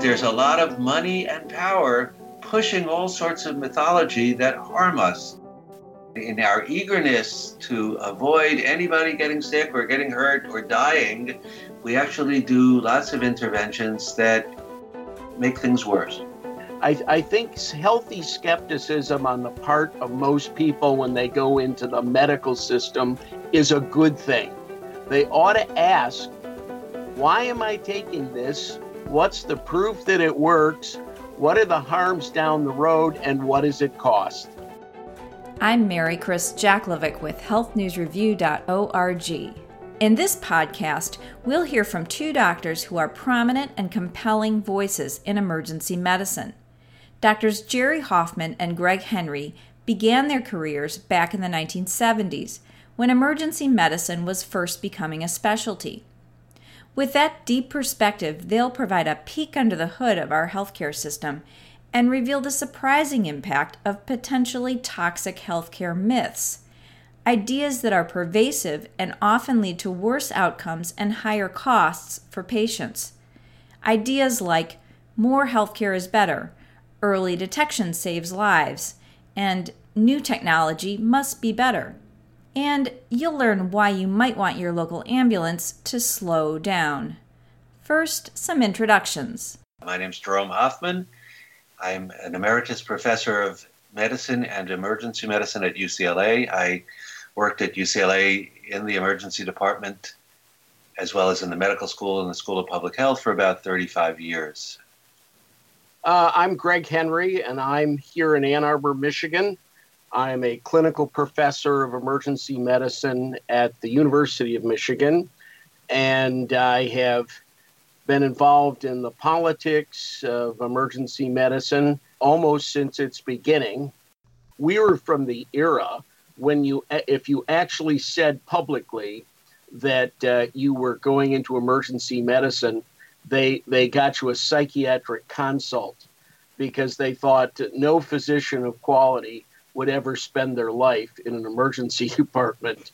There's a lot of money and power pushing all sorts of mythology that harm us. In our eagerness to avoid anybody getting sick or getting hurt or dying, we actually do lots of interventions that make things worse. I, I, think healthy skepticism on the part of most people when they go into the medical system is a good thing. They ought to ask, why am I taking this? What's the proof that it works? What are the harms down the road? And what does it cost? I'm Mary Chris Jaklevic with healthnewsreview.org. In this podcast, we'll hear from two doctors who are prominent and compelling voices in emergency medicine. Doctors Jerry Hoffman and Greg Henry began their careers back in the 1970s when emergency medicine was first becoming a specialty. With that deep perspective, they'll provide a peek under the hood of our healthcare system and reveal the surprising impact of potentially toxic healthcare myths. Ideas that are pervasive and often lead to worse outcomes and higher costs for patients. Ideas like more healthcare is better, early detection saves lives, and new technology must be better. And you'll learn why you might want your local ambulance to slow down. First, some introductions. My name is Jerome Hoffman. I'm an emeritus professor of medicine and emergency medicine at UCLA. I worked at UCLA in the emergency department as well as in the medical school and the School of Public Health for about 35 years. Uh, I'm Greg Henry, and I'm here in Ann Arbor, Michigan. I'm a clinical professor of emergency medicine at the University of Michigan, and I have been involved in the politics of emergency medicine almost since its beginning. We were from the era when you, if you actually said publicly that uh, you were going into emergency medicine, they they got you a psychiatric consult because they thought no physician of quality would ever spend their life in an emergency department.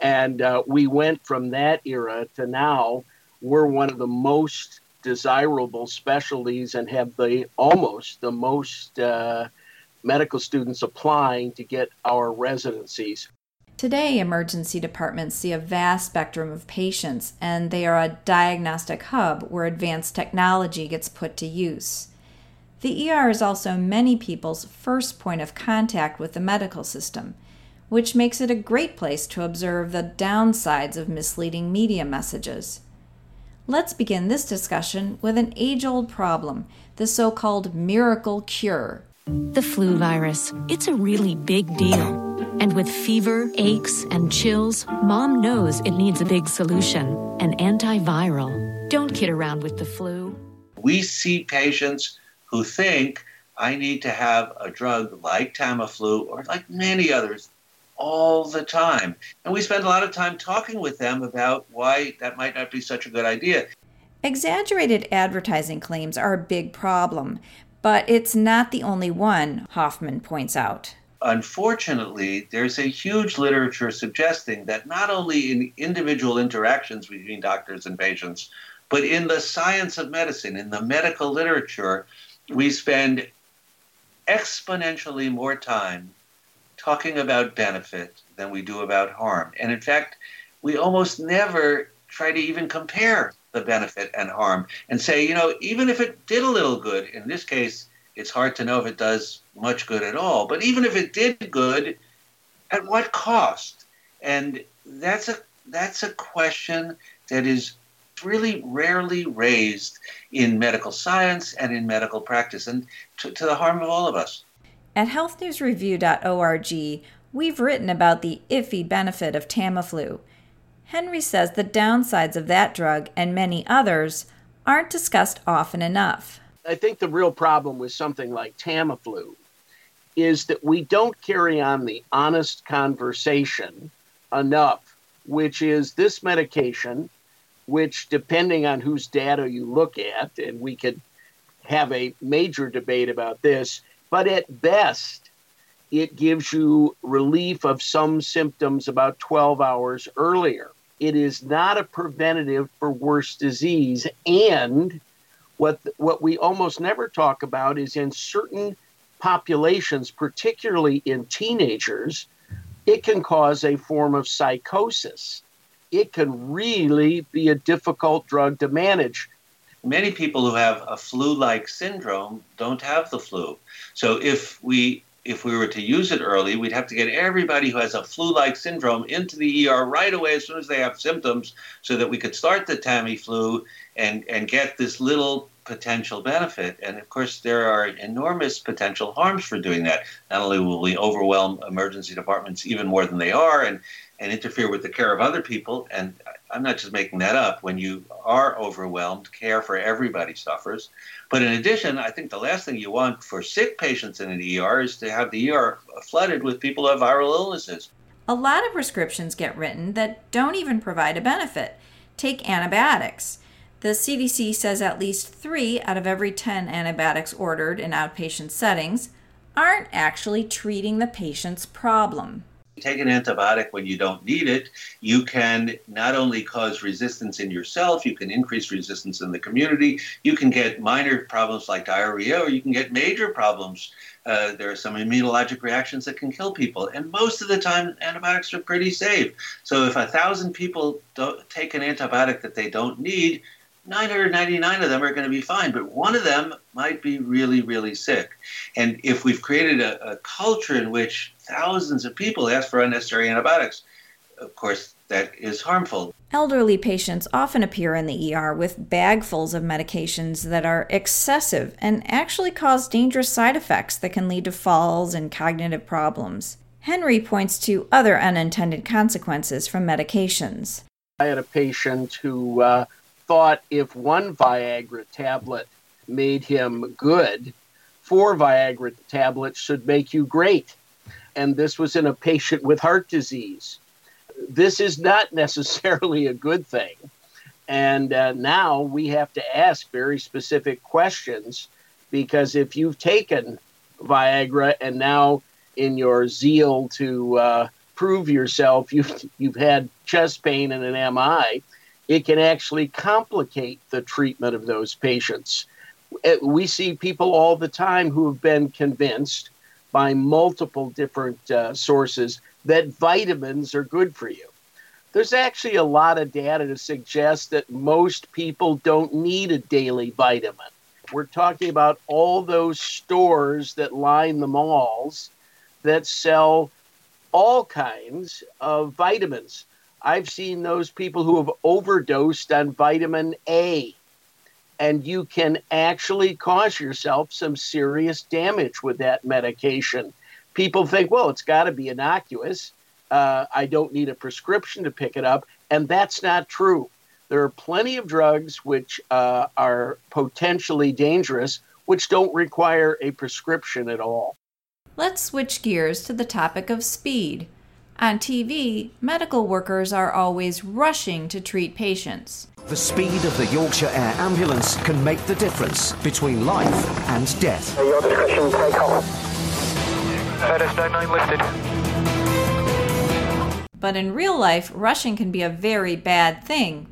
And uh, we went from that era to now we're one of the most desirable specialties and have the almost the most uh, medical students applying to get our residencies. Today, emergency departments see a vast spectrum of patients, and they are a diagnostic hub where advanced technology gets put to use. The ER is also many people's first point of contact with the medical system, which makes it a great place to observe the downsides of misleading media messages. Let's begin this discussion with an age old problem the so called miracle cure. The flu virus. It's a really big deal. And with fever, aches, and chills, mom knows it needs a big solution an antiviral. Don't kid around with the flu. We see patients who think I need to have a drug like Tamiflu or like many others all the time. And we spend a lot of time talking with them about why that might not be such a good idea. Exaggerated advertising claims are a big problem, but it's not the only one, Hoffman points out. Unfortunately, there's a huge literature suggesting that not only in individual interactions between doctors and patients, but in the science of medicine, in the medical literature, we spend exponentially more time talking about benefit than we do about harm. And in fact, we almost never try to even compare the benefit and harm and say, you know, even if it did a little good, in this case, it's hard to know if it does much good at all, but even if it did good, at what cost? And that's a that's a question that is really rarely raised in medical science and in medical practice, and to, to the harm of all of us. At healthnewsreview.org, we've written about the iffy benefit of Tamiflu. Henry says the downsides of that drug and many others aren't discussed often enough. I think the real problem with something like Tamiflu is that we don't carry on the honest conversation enough, which is this medication which, depending on whose data you look at, and we could have a major debate about this, but at best, it gives you relief of some symptoms about 12 hours earlier. It is not a preventative for worse disease. And What, what we almost never talk about is in certain populations, particularly in teenagers, it can cause a form of psychosis. It can really be a difficult drug to manage. Many people who have a flu like syndrome don't have the flu. So if we if we were to use it early, we'd have to get everybody who has a flu like syndrome into the ER right away as soon as they have symptoms so that we could start the Tamiflu and, and get this little potential benefit. And of course, there are enormous potential harms for doing that. Not only will we overwhelm emergency departments even more than they are and, and interfere with the care of other people, and I'm not just making that up, when you are overwhelmed, care for everybody suffers. But in addition, I think the last thing you want for sick patients in an ER is to have the ER flooded with people who have viral illnesses. A lot of prescriptions get written that don't even provide a benefit. Take antibiotics. The CDC says at least three out of every 10 antibiotics ordered in outpatient settings aren't actually treating the patient's problem. Take an antibiotic when you don't need it, you can not only cause resistance in yourself, you can increase resistance in the community, you can get minor problems like diarrhea, or you can get major problems. Uh, there are some immunologic reactions that can kill people, and most of the time, antibiotics are pretty safe. So if a thousand people take an antibiotic that they don't need, 999 of them are going to be fine, but one of them might be really, really sick. And if we've created a, a culture in which thousands of people ask for unnecessary antibiotics, of course, that is harmful. Elderly patients often appear in the ER with bagfuls of medications that are excessive and actually cause dangerous side effects that can lead to falls and cognitive problems. Henry points to other unintended consequences from medications. I had a patient who uh, thought if one Viagra tablet made him good, four Viagra tablets should make you great. And this was in a patient with heart disease. This is not necessarily a good thing. And uh, now we have to ask very specific questions because if you've taken Viagra and now in your zeal to uh, prove yourself, you've, you've had chest pain and an MI, it can actually complicate the treatment of those patients. Uh, we see people all the time who have been convinced by multiple different uh, sources that vitamins are good for you. There's actually a lot of data to suggest that most people don't need a daily vitamin. We're talking about all those stores that line the malls that sell all kinds of vitamins. I've seen those people who have overdosed on vitamin A, and you can actually cause yourself some serious damage with that medication. People think, well, it's got to be innocuous. Uh, I don't need a prescription to pick it up. And that's not true. There are plenty of drugs which uh, are potentially dangerous, which don't require a prescription at all. Let's switch gears to the topic of speed. On TV, medical workers are always rushing to treat patients. The speed of the Yorkshire Air Ambulance can make the difference between life and death. Your discretion, take off. FedEx 99 listed. But in real life, rushing can be a very bad thing.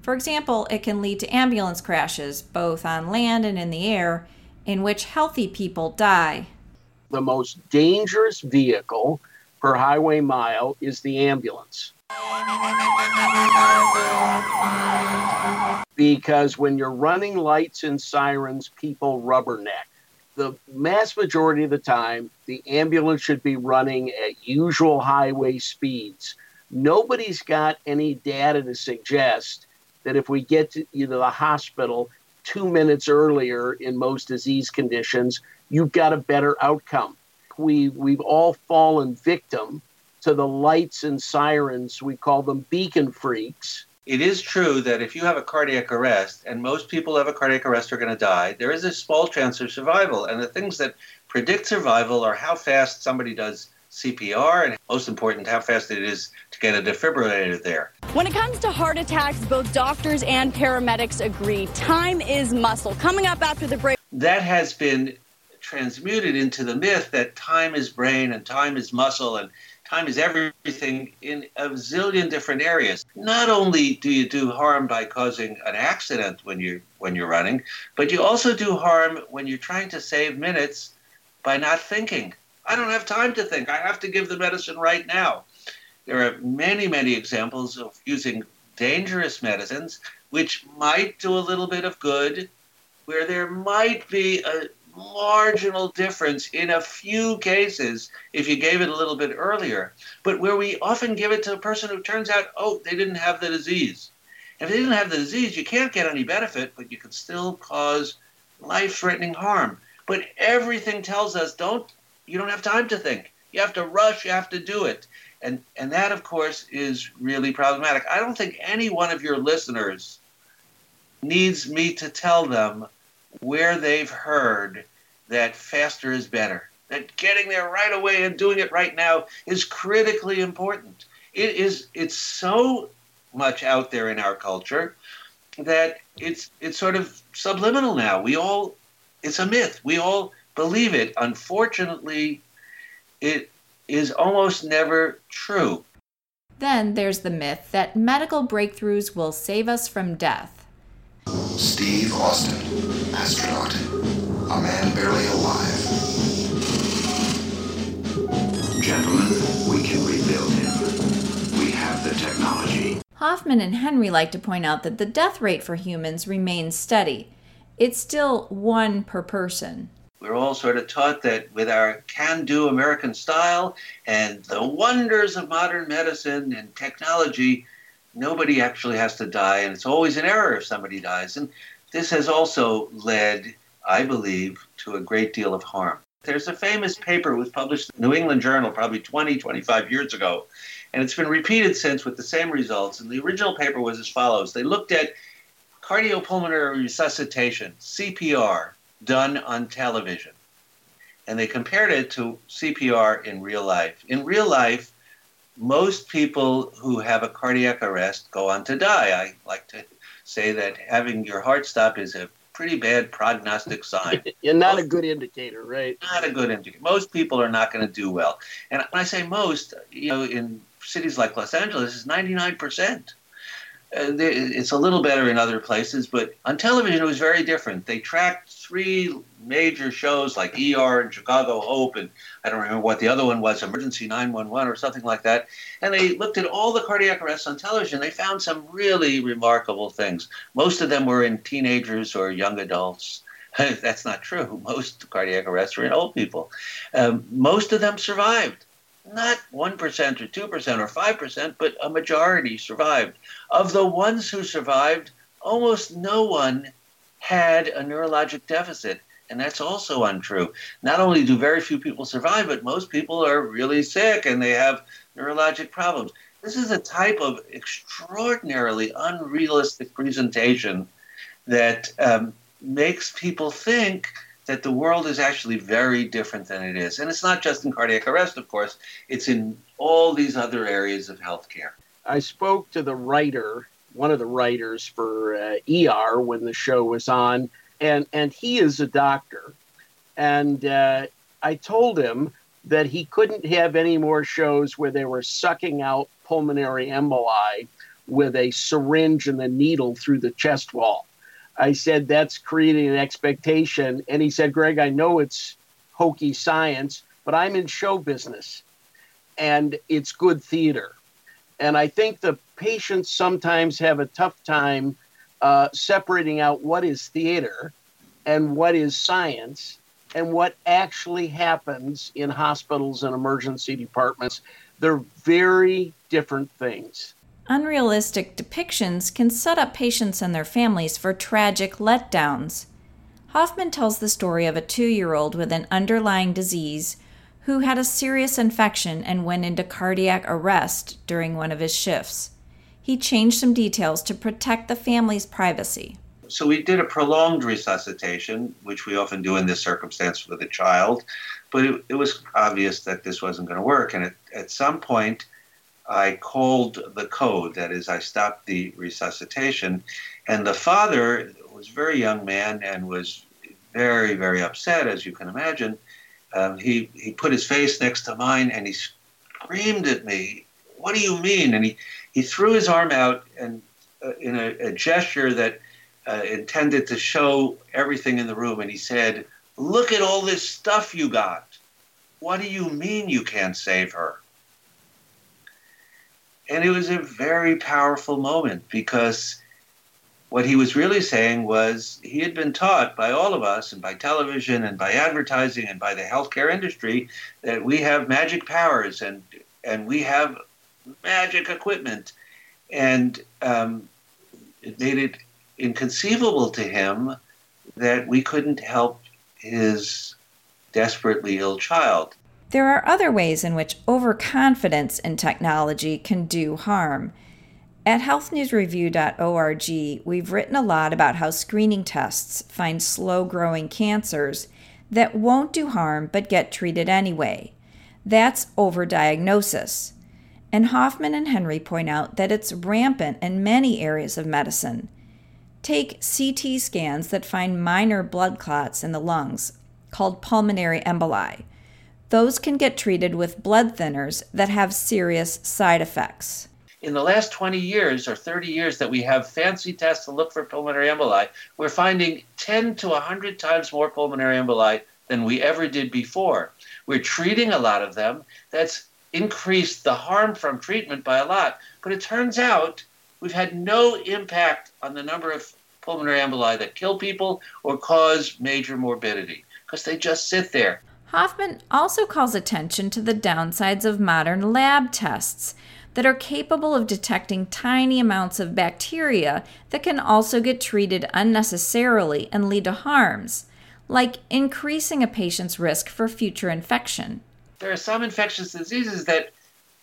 For example, it can lead to ambulance crashes, both on land and in the air, in which healthy people die. The most dangerous vehicle per highway mile is the ambulance. Because when you're running lights and sirens, people rubberneck. The mass majority of the time, the ambulance should be running at usual highway speeds. Nobody's got any data to suggest that if we get to you know, the hospital two minutes earlier in most disease conditions, you've got a better outcome we we've all fallen victim to the lights and sirens. We call them beacon freaks. It is true that if you have a cardiac arrest, and most people who have a cardiac arrest are going to die, there is a small chance of survival. And the things that predict survival are how fast somebody does CPR, and most important, how fast it is to get a defibrillator there. When it comes to heart attacks, both doctors and paramedics agree time is muscle. Coming up after the break. That has been transmuted into the myth that time is brain and time is muscle and time is everything in a zillion different areas. Not only do you do harm by causing an accident when you when you're running, but you also do harm when you're trying to save minutes by not thinking. I don't have time to think. I have to give the medicine right now. There are many, many examples of using dangerous medicines which might do a little bit of good, where there might be a marginal difference in a few cases if you gave it a little bit earlier, but where we often give it to a person who turns out, oh, they didn't have the disease. If they didn't have the disease, you can't get any benefit, but you can still cause life threatening harm. But everything tells us don't you don't have time to think. You have to rush, you have to do it. And and that of course is really problematic. I don't think any one of your listeners needs me to tell them where they've heard that faster is better, that getting there right away and doing it right now is critically important. It is it's so much out there in our culture that it's it's sort of subliminal now. We all it's a myth. We all believe it. Unfortunately, it is almost never true. Then there's the myth that medical breakthroughs will save us from death. Steve Austin, astronaut, a man barely alive. Gentlemen, we can rebuild him. We have the technology. Hoffman and Henry like to point out that the death rate for humans remains steady. It's still one per person. We're all sort of taught that with our can do American style and the wonders of modern medicine and technology, nobody actually has to die, and it's always an error if somebody dies. And this has also led, I believe, to a great deal of harm. There's a famous paper was published in the New England Journal probably 20, 25 years ago, and it's been repeated since with the same results. And the original paper was as follows They looked at cardiopulmonary resuscitation, CPR, done on television. And they compared it to CPR in real life. In real life, most people who have a cardiac arrest go on to die. I like to say that having your heart stop is a pretty bad prognostic sign. and not most, a good indicator, right? Not a good indicator. Most people are not going to do well. And when I say most, you know, in cities like Los Angeles, it's 99%. Uh, it's a little better in other places, but on television it was very different. They tracked three major shows like ER and Chicago Hope, and I don't remember what the other one was, Emergency 911 or something like that. And they looked at all the cardiac arrests on television. They found some really remarkable things. Most of them were in teenagers or young adults. That's not true. Most cardiac arrests were in old people. Um, most of them survived not 1% or 2% or 5%, but a majority survived. Of the ones who survived, almost no one had a neurologic deficit. And that's also untrue. Not only do very few people survive, but most people are really sick and they have neurologic problems. This is a type of extraordinarily unrealistic presentation that um, makes people think that the world is actually very different than it is. And it's not just in cardiac arrest, of course, it's in all these other areas of healthcare. I spoke to the writer, one of the writers for uh, ER when the show was on, and, and he is a doctor. And uh, I told him that he couldn't have any more shows where they were sucking out pulmonary emboli with a syringe and a needle through the chest wall I said, that's creating an expectation. And he said, Greg, I know it's hokey science, but I'm in show business and it's good theater. And I think the patients sometimes have a tough time uh, separating out what is theater and what is science and what actually happens in hospitals and emergency departments. They're very different things. Unrealistic depictions can set up patients and their families for tragic letdowns. Hoffman tells the story of a two year old with an underlying disease who had a serious infection and went into cardiac arrest during one of his shifts. He changed some details to protect the family's privacy. So we did a prolonged resuscitation, which we often do in this circumstance with a child, but it, it was obvious that this wasn't going to work. And at, at some point, I called the code. That is, I stopped the resuscitation. And the father was a very young man and was very, very upset, as you can imagine. Um, he, he put his face next to mine and he screamed at me, What do you mean? And he, he threw his arm out and uh, in a, a, gesture that uh, intended to show everything in the room. And he said, Look at all this stuff you got. What do you mean you can't save her? And it was a very powerful moment because what he was really saying was he had been taught by all of us and by television and by advertising and by the healthcare industry that we have magic powers and and we have magic equipment and um, it made it inconceivable to him that we couldn't help his desperately ill child. There are other ways in which overconfidence in technology can do harm. At healthnewsreview.org, we've written a lot about how screening tests find slow growing cancers that won't do harm but get treated anyway. That's overdiagnosis. And Hoffman and Henry point out that it's rampant in many areas of medicine. Take CT scans that find minor blood clots in the lungs, called pulmonary emboli. Those can get treated with blood thinners that have serious side effects. In the last 20 years or 30 years that we have fancy tests to look for pulmonary emboli, we're finding 10 to 100 times more pulmonary emboli than we ever did before. We're treating a lot of them. That's increased the harm from treatment by a lot. But it turns out we've had no impact on the number of pulmonary emboli that kill people or cause major morbidity because they just sit there. Hoffman also calls attention to the downsides of modern lab tests that are capable of detecting tiny amounts of bacteria that can also get treated unnecessarily and lead to harms, like increasing a patient's risk for future infection. There are some infectious diseases that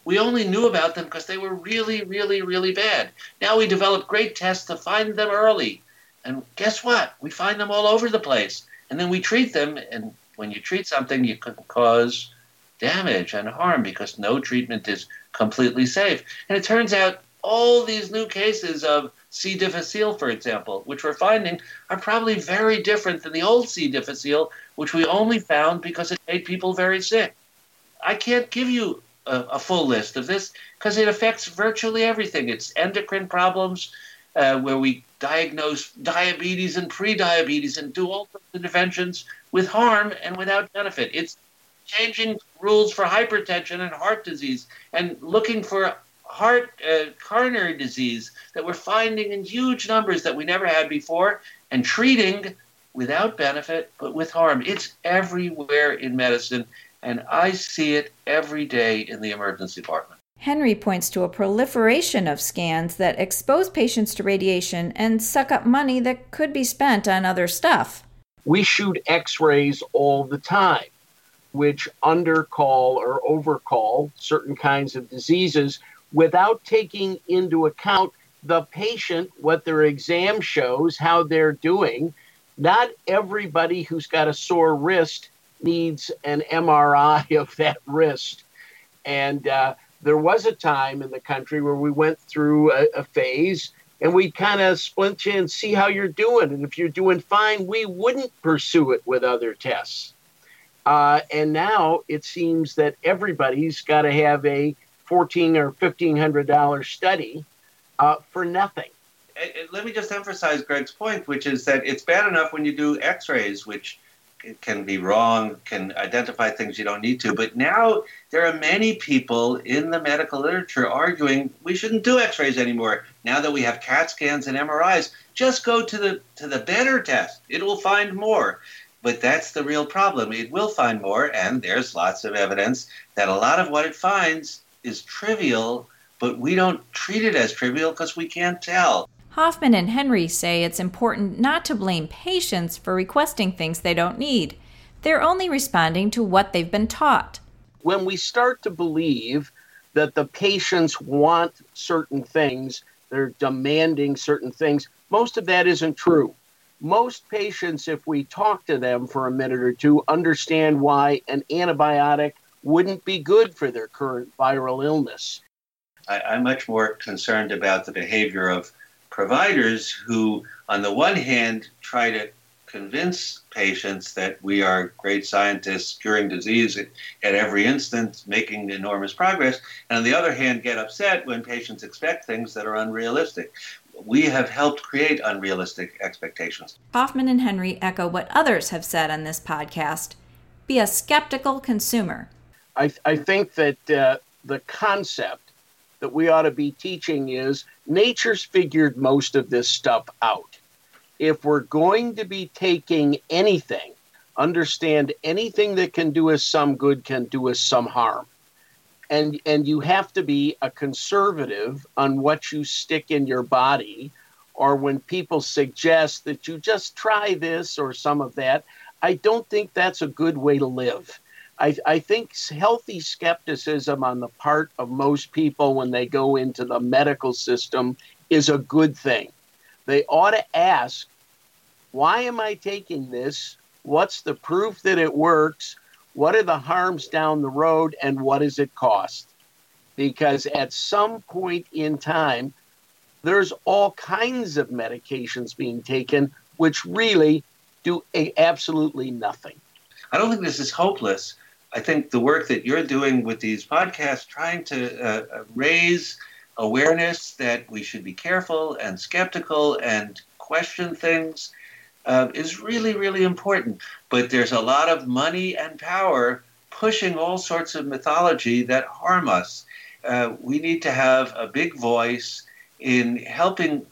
we only knew about them because they were really, really, really bad. Now we develop great tests to find them early. And guess what? We find them all over the place. And then we treat them, and when you treat something, you can cause damage and harm because no treatment is completely safe. And it turns out all these new cases of C. difficile, for example, which we're finding are probably very different than the old C. difficile, which we only found because it made people very sick. I can't give you a, a full list of this because it affects virtually everything. It's endocrine problems, uh, where we diagnose diabetes and pre-diabetes and do all the interventions with harm and without benefit. It's changing rules for hypertension and heart disease and looking for heart uh, coronary disease that we're finding in huge numbers that we never had before and treating without benefit but with harm. It's everywhere in medicine and I see it every day in the emergency department. Henry points to a proliferation of scans that expose patients to radiation and suck up money that could be spent on other stuff. We shoot x rays all the time, which undercall or overcall certain kinds of diseases without taking into account the patient, what their exam shows, how they're doing. Not everybody who's got a sore wrist needs an MRI of that wrist. And uh, there was a time in the country where we went through a, a phase and we'd kind of splint you and see how you're doing. And if you're doing fine, we wouldn't pursue it with other tests. Uh, and now it seems that everybody's got to have a fourteen or fifteen hundred dollar study uh, for nothing. Let me just emphasize Greg's point, which is that it's bad enough when you do X-rays, which can be wrong, can identify things you don't need to. But now there are many people in the medical literature arguing we shouldn't do X-rays anymore. Now that we have CAT scans and MRIs, just go to the to the better test. It will find more. But that's the real problem. It will find more, and there's lots of evidence that a lot of what it finds is trivial, but we don't treat it as trivial because we can't tell. Hoffman and Henry say it's important not to blame patients for requesting things they don't need. They're only responding to what they've been taught. When we start to believe that the patients want certain things, they're demanding certain things, most of that isn't true. Most patients, if we talk to them for a minute or two, understand why an antibiotic wouldn't be good for their current viral illness. I, am much more concerned about the behavior of providers who, on the one hand, try to convince patients that we are great scientists curing disease at, at every instant, making enormous progress, and on the other hand, get upset when patients expect things that are unrealistic. We have helped create unrealistic expectations. Hoffman and Henry echo what others have said on this podcast be a skeptical consumer. I, I think that uh, the concept that we ought to be teaching is nature's figured most of this stuff out. If we're going to be taking anything, understand anything that can do us some good can do us some harm. And, and you have to be a conservative on what you stick in your body or when people suggest that you just try this or some of that. I don't think that's a good way to live I, I, think healthy skepticism on the part of most people when they go into the medical system is a good thing they ought to ask why am I taking this? What's the proof that it works? What are the harms down the road? And what does it cost? Because at some point in time, there's all kinds of medications being taken which really do absolutely nothing. I don't think this is hopeless. I think the work that you're doing with these podcasts, trying to uh, raise awareness that we should be careful and skeptical and question things uh, is really, really important. But there's a lot of money and power pushing all sorts of mythology that harm us. Uh, we need to have a big voice in helping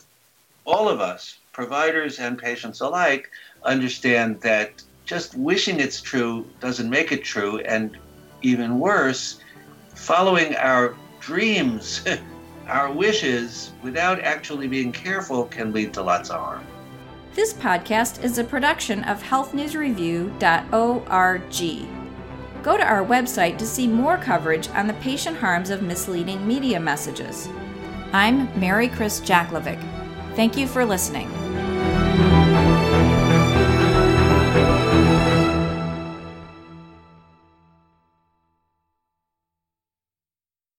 all of us, providers and patients alike, understand that just wishing it's true doesn't make it true. And even worse, following our dreams, our wishes, without actually being careful can lead to lots of harm. This podcast is a production of healthnewsreview.org. Go to our website to see more coverage on the patient harms of misleading media messages. I'm Mary Chris Jaklevic. Thank you for listening.